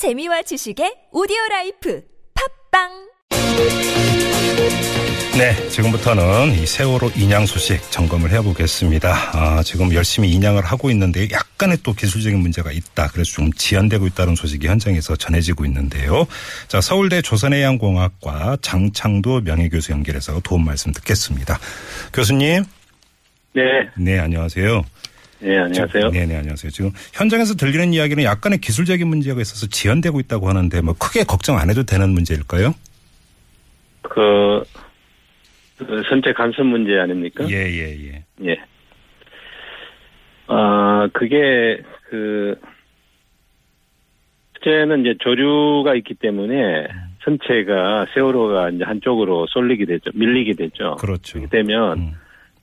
재미와 지식의 오디오 라이프 팟빵 네, 지금부터는 이 세월호 인양 소식 점검을 해보겠습니다. 아, 지금 열심히 인양을 하고 있는데 약간의 또 기술적인 문제가 있다. 그래서 좀 지연되고 있다는 소식이 현장에서 전해지고 있는데요. 자, 서울대 조선해양공학과 장창두 명예교수 연결해서 도움 말씀 듣겠습니다. 교수님. 네. 네, 안녕하세요. 네, 안녕하세요. 네, 네, 안녕하세요. 지금 현장에서 들리는 이야기는 약간의 기술적인 문제가 있어서 지연되고 있다고 하는데 뭐 크게 걱정 안 해도 되는 문제일까요? 그, 그 선체 간섭 문제 아닙니까? 예, 예, 예. 예. 아, 그게 그 현재는 이제 조류가 있기 때문에 선체가 세월호가 이제 한쪽으로 쏠리게 되죠. 밀리게 되죠. 그렇죠. 그렇게 되면 음,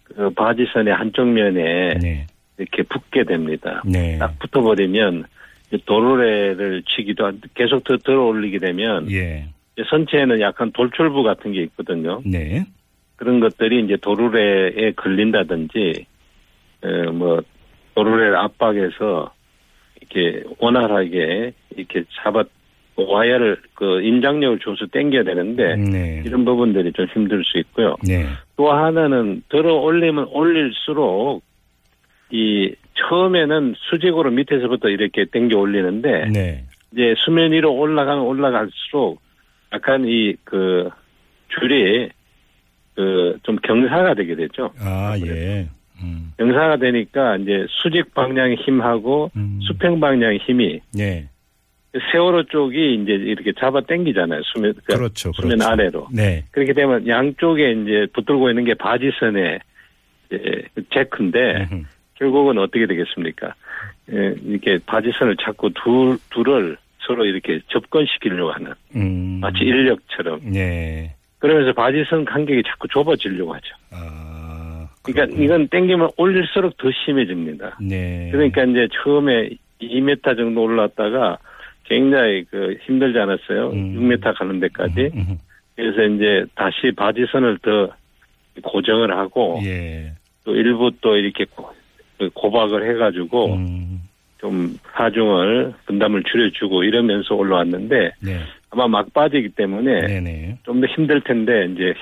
그 바지선의 한쪽 면에 네. 이렇게 붙게 됩니다. 네. 딱 붙어버리면 도로래를 치기도 한 계속 더 들어 올리게 되면 예. 선체에는 약간 돌출부 같은 게 있거든요. 네. 그런 것들이 이제 도르래에 걸린다든지, 어, 뭐, 도르래를 압박해서 이렇게 원활하게 이렇게 잡아, 와이어를 그 인장력을 줘서 당겨야 되는데, 네. 이런 부분들이 좀 힘들 수 있고요. 네. 또 하나는 들어 올리면 올릴수록 이 처음에는 수직으로 밑에서부터 이렇게 당겨 올리는데, 네. 이제 수면 위로 올라가면 올라갈수록 약간 이 그 줄이 그 좀 경사가 되게 되죠. 아, 예. 음. 경사가 되니까 이제 수직 방향 힘하고 음. 수평 방향 힘이 네. 세월호 쪽이 이제 이렇게 잡아 당기잖아요. 수면 그러니까 그렇죠. 수면 그렇죠. 아래로. 네. 그렇게 되면 양쪽에 이제 붙들고 있는 게 바지선의 제크인데 음흠. 결국은 어떻게 되겠습니까? 예, 이렇게 바지선을 자꾸 둘 둘을 서로 이렇게 접근시키려고 하는 음. 마치 인력처럼 네. 그러면서 바지선 간격이 자꾸 좁아지려고 하죠. 아. 그러니까. 이건 땡기면 올릴수록 더 심해집니다. 네. 그러니까 이제 처음에 2m 정도 올랐다가 굉장히 그 힘들지 않았어요. 음. 6m 가는 데까지. 음, 음. 그래서 이제 다시 바지선을 더 고정을 하고 예. 또 일부 또 이렇게 고- 그 고박을 해가지고 음. 좀 하중을 분담을 줄여주고 이러면서 올라왔는데 네. 아마 막바지기 때문에 네, 네. 좀더 힘들 텐데 이제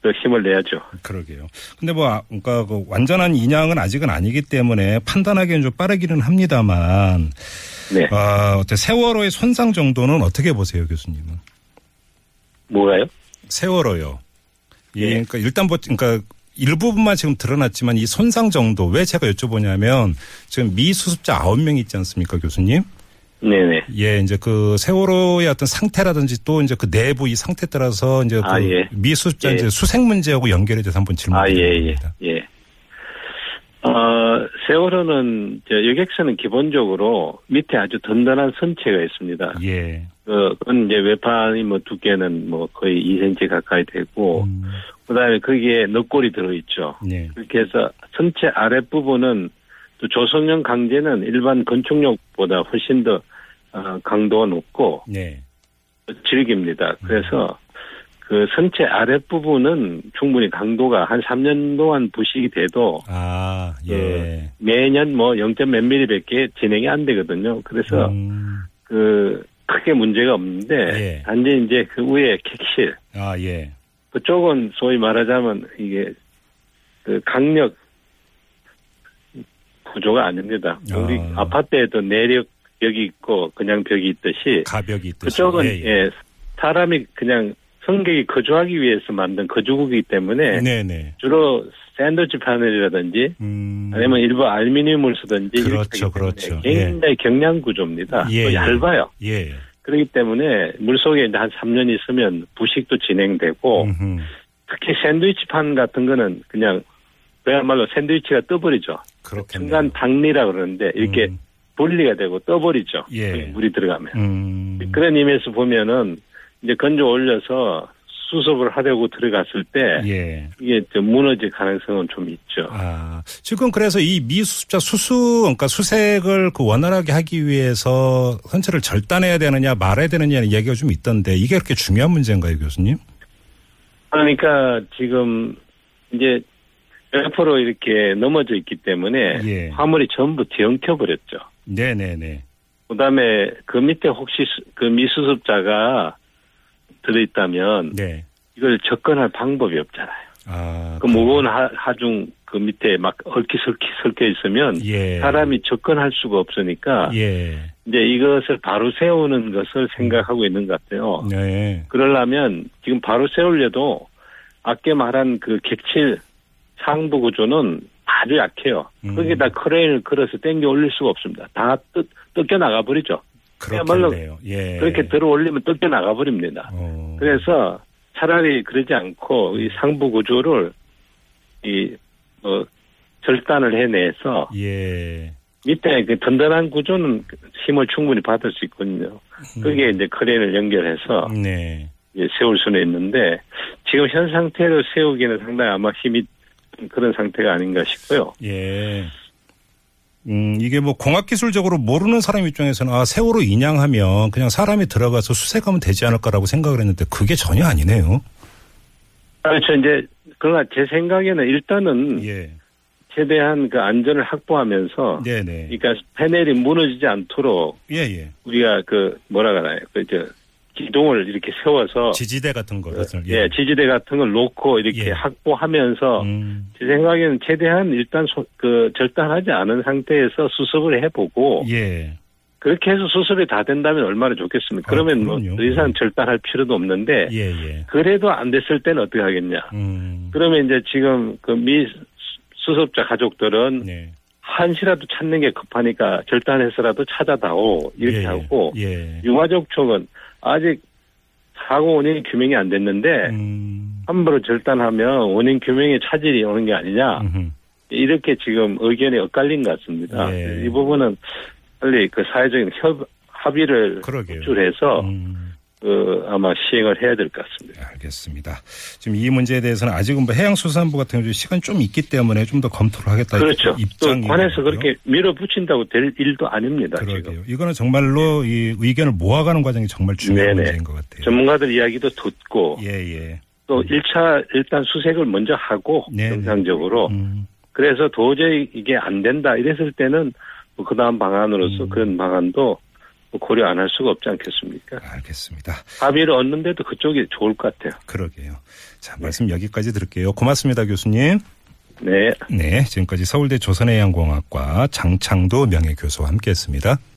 더 힘을 내야죠. 그러게요. 근데 뭐, 아, 그러니까 그 완전한 인양은 아직은 아니기 때문에 판단하기는 좀 빠르기는 합니다만, 네. 아, 어때 세월호의 손상 정도는 어떻게 보세요, 교수님은? 뭐가요? 세월호요. 예, 예. 그러니까 일단 뭐, 그러니까 일부분만 지금 드러났지만 이 손상 정도 왜 제가 여쭤보냐면 지금 미 수습자 9명 있지 않습니까, 교수님? 네네. 예, 이제 그 세월호의 어떤 상태라든지 또 이제 그 내부 이 상태 따라서 이제 아, 그 예. 미수습자 예. 이제 수색 문제하고 연결이 돼서 한번 질문 아, 예, 예, 드립니다. 예. 어, 세월호는, 저, 여객선은 기본적으로 밑에 아주 든든한 선체가 있습니다. 예. 그, 그건 이제 외판이 뭐 두께는 뭐 거의 2cm 가까이 되고, 음, 그 다음에 거기에 넉골이 들어있죠. 네. 그렇게 해서 선체 아랫부분은 또 조성용 강제는 일반 건축력보다 훨씬 더 어, 강도가 높고 네. 질깁니다. 그래서 그 선체 아랫부분은 충분히 강도가 한 3년 동안 부식이 돼도 아, 예. 매년 뭐 0. 몇 미리밖에 진행이 안 되거든요. 그래서 음, 그 크게 문제가 없는데 예. 단지 이제 그 위에 객실 아, 예. 그쪽은 소위 말하자면 이게 그 강력 구조가 아닙니다. 아. 우리 아파트에도 내력 벽이 있고 그냥 벽이 있듯이 가벽이 있듯이. 그쪽은 예, 예, 예. 사람이 그냥 성격이 거주하기 위해서 만든 거주국이기 때문에 네, 네. 주로 샌드위치 패널이라든지 음. 아니면 일부 알루미늄을 쓰든지 그렇죠, 그렇죠. 굉장히 경량 구조입니다. 예, 또 예. 얇아요. 예. 그렇기 때문에 물 속에 이제 한 3년 있으면 부식도 진행되고 음흠. 특히 샌드위치 판 같은 거는 그냥 그야말로 샌드위치가 떠버리죠. 그렇겠네요. 중간 당리라 그러는데 이렇게 음. 분리가 되고 떠버리죠. 예. 물이 들어가면. 음. 그런 의미에서 보면은 이제 건져 올려서 수습을 하려고 들어갔을 때 예. 이게 좀 무너질 가능성은 좀 있죠. 아, 지금 그래서 이 미수습자 수수, 그러니까 수색을 그 원활하게 하기 위해서 선체를 절단해야 되느냐 말아야 되느냐는 얘기가 좀 있던데 이게 그렇게 중요한 문제인가요, 교수님? 그러니까 지금 이제 옆으로 이렇게 넘어져 있기 때문에 예. 화물이 전부 뒤엉켜 버렸죠. 네네네. 그다음에 그 밑에 혹시 수- 그 미수습자가 들어있다면 네. 이걸 접근할 방법이 없잖아요. 아, 그 무거운 하, 하중 그 밑에 막 얽히설키 설켜 있으면 예. 사람이 접근할 수가 없으니까 예. 이제 이것을 바로 세우는 것을 생각하고 있는 것 같아요. 네. 그러려면 지금 바로 세우려도 아까 말한 그 객실 상부 구조는 아주 약해요. 음. 거기다 크레인을 걸어서 당겨 올릴 수가 없습니다. 다 뜯, 뜯겨 나가 버리죠. 그야말로. 예. 그렇게 들어 올리면 뜯겨 나가 버립니다. 어. 그래서 차라리 그러지 않고 이 상부 구조를 이 어, 절단을 해내서 예. 밑에 그 든든한 구조는 힘을 충분히 받을 수 있거든요. 거기에 이제 크레인을 연결해서 네. 세울 수는 있는데 지금 현 상태로 세우기는 상당히 아마 힘이 든 그런 상태가 아닌가 싶고요. 예. 음, 이게 뭐 공학 기술적으로 모르는 사람 입장에서는 아, 세월호 인양하면 그냥 사람이 들어가서 수색하면 되지 않을까라고 생각을 했는데 그게 전혀 아니네요. 그렇죠. 이제 그러나 제 생각에는 일단은 예. 최대한 그 안전을 확보하면서 네네. 그러니까 패널이 무너지지 않도록 예, 예. 우리가 그 뭐라 그러나요? 그저 기둥을 이렇게 세워서 지지대 같은 것을. 예, 지지대 같은 걸 놓고 이렇게 예. 확보하면서 음, 제 생각에는 최대한 일단 소- 그 절단하지 않은 상태에서 수습을 해보고 예. 그렇게 해서 수습이 다 된다면 얼마나 좋겠습니까? 아, 그러면 뭐 그럼요. 더 이상 절단할 필요도 없는데 예, 예. 그래도 안 됐을 때는 어떻게 하겠냐? 음. 그러면 이제 지금 그 미 수습자 가족들은 네. 한시라도 찾는 게 급하니까 절단해서라도 찾아다오 이렇게 예, 예. 하고 예. 쪽은 아직 사고 원인이 규명이 안 됐는데 음. 함부로 절단하면 원인 규명에 차질이 오는 게 아니냐 음흠. 이렇게 지금 의견이 엇갈린 것 같습니다. 예. 이 부분은 빨리 그 사회적인 협, 합의를 그러게요. 구출해서 음. 그 아마 시행을 해야 될 것 같습니다. 알겠습니다. 지금 이 문제에 대해서는 아직은 뭐 해양수산부 같은 경우 시간 좀 있기 때문에 좀 더 검토를 하겠다. 그렇죠. 또 입장이 관에서 그렇게 밀어붙인다고 될 일도 아닙니다. 그러게요. 지금 이거는 정말로 이 의견을 모아가는 과정이 정말 중요한 네네. 문제인 것 같아요. 전문가들 이야기도 듣고 예, 예. 또 1차 일단 수색을 먼저 하고 네네. 정상적으로 음, 그래서 도저히 이게 안 된다 이랬을 때는 뭐 그다음 방안으로서 음. 그런 방안도 뭐 고려 안 할 수가 없지 않겠습니까? 알겠습니다. 합의를 얻는데도 그쪽이 좋을 것 같아요. 그러게요. 자, 말씀 여기까지 들을게요. 고맙습니다, 교수님. 네. 네, 지금까지 서울대 조선해양공학과 장창도 명예교수와 함께했습니다.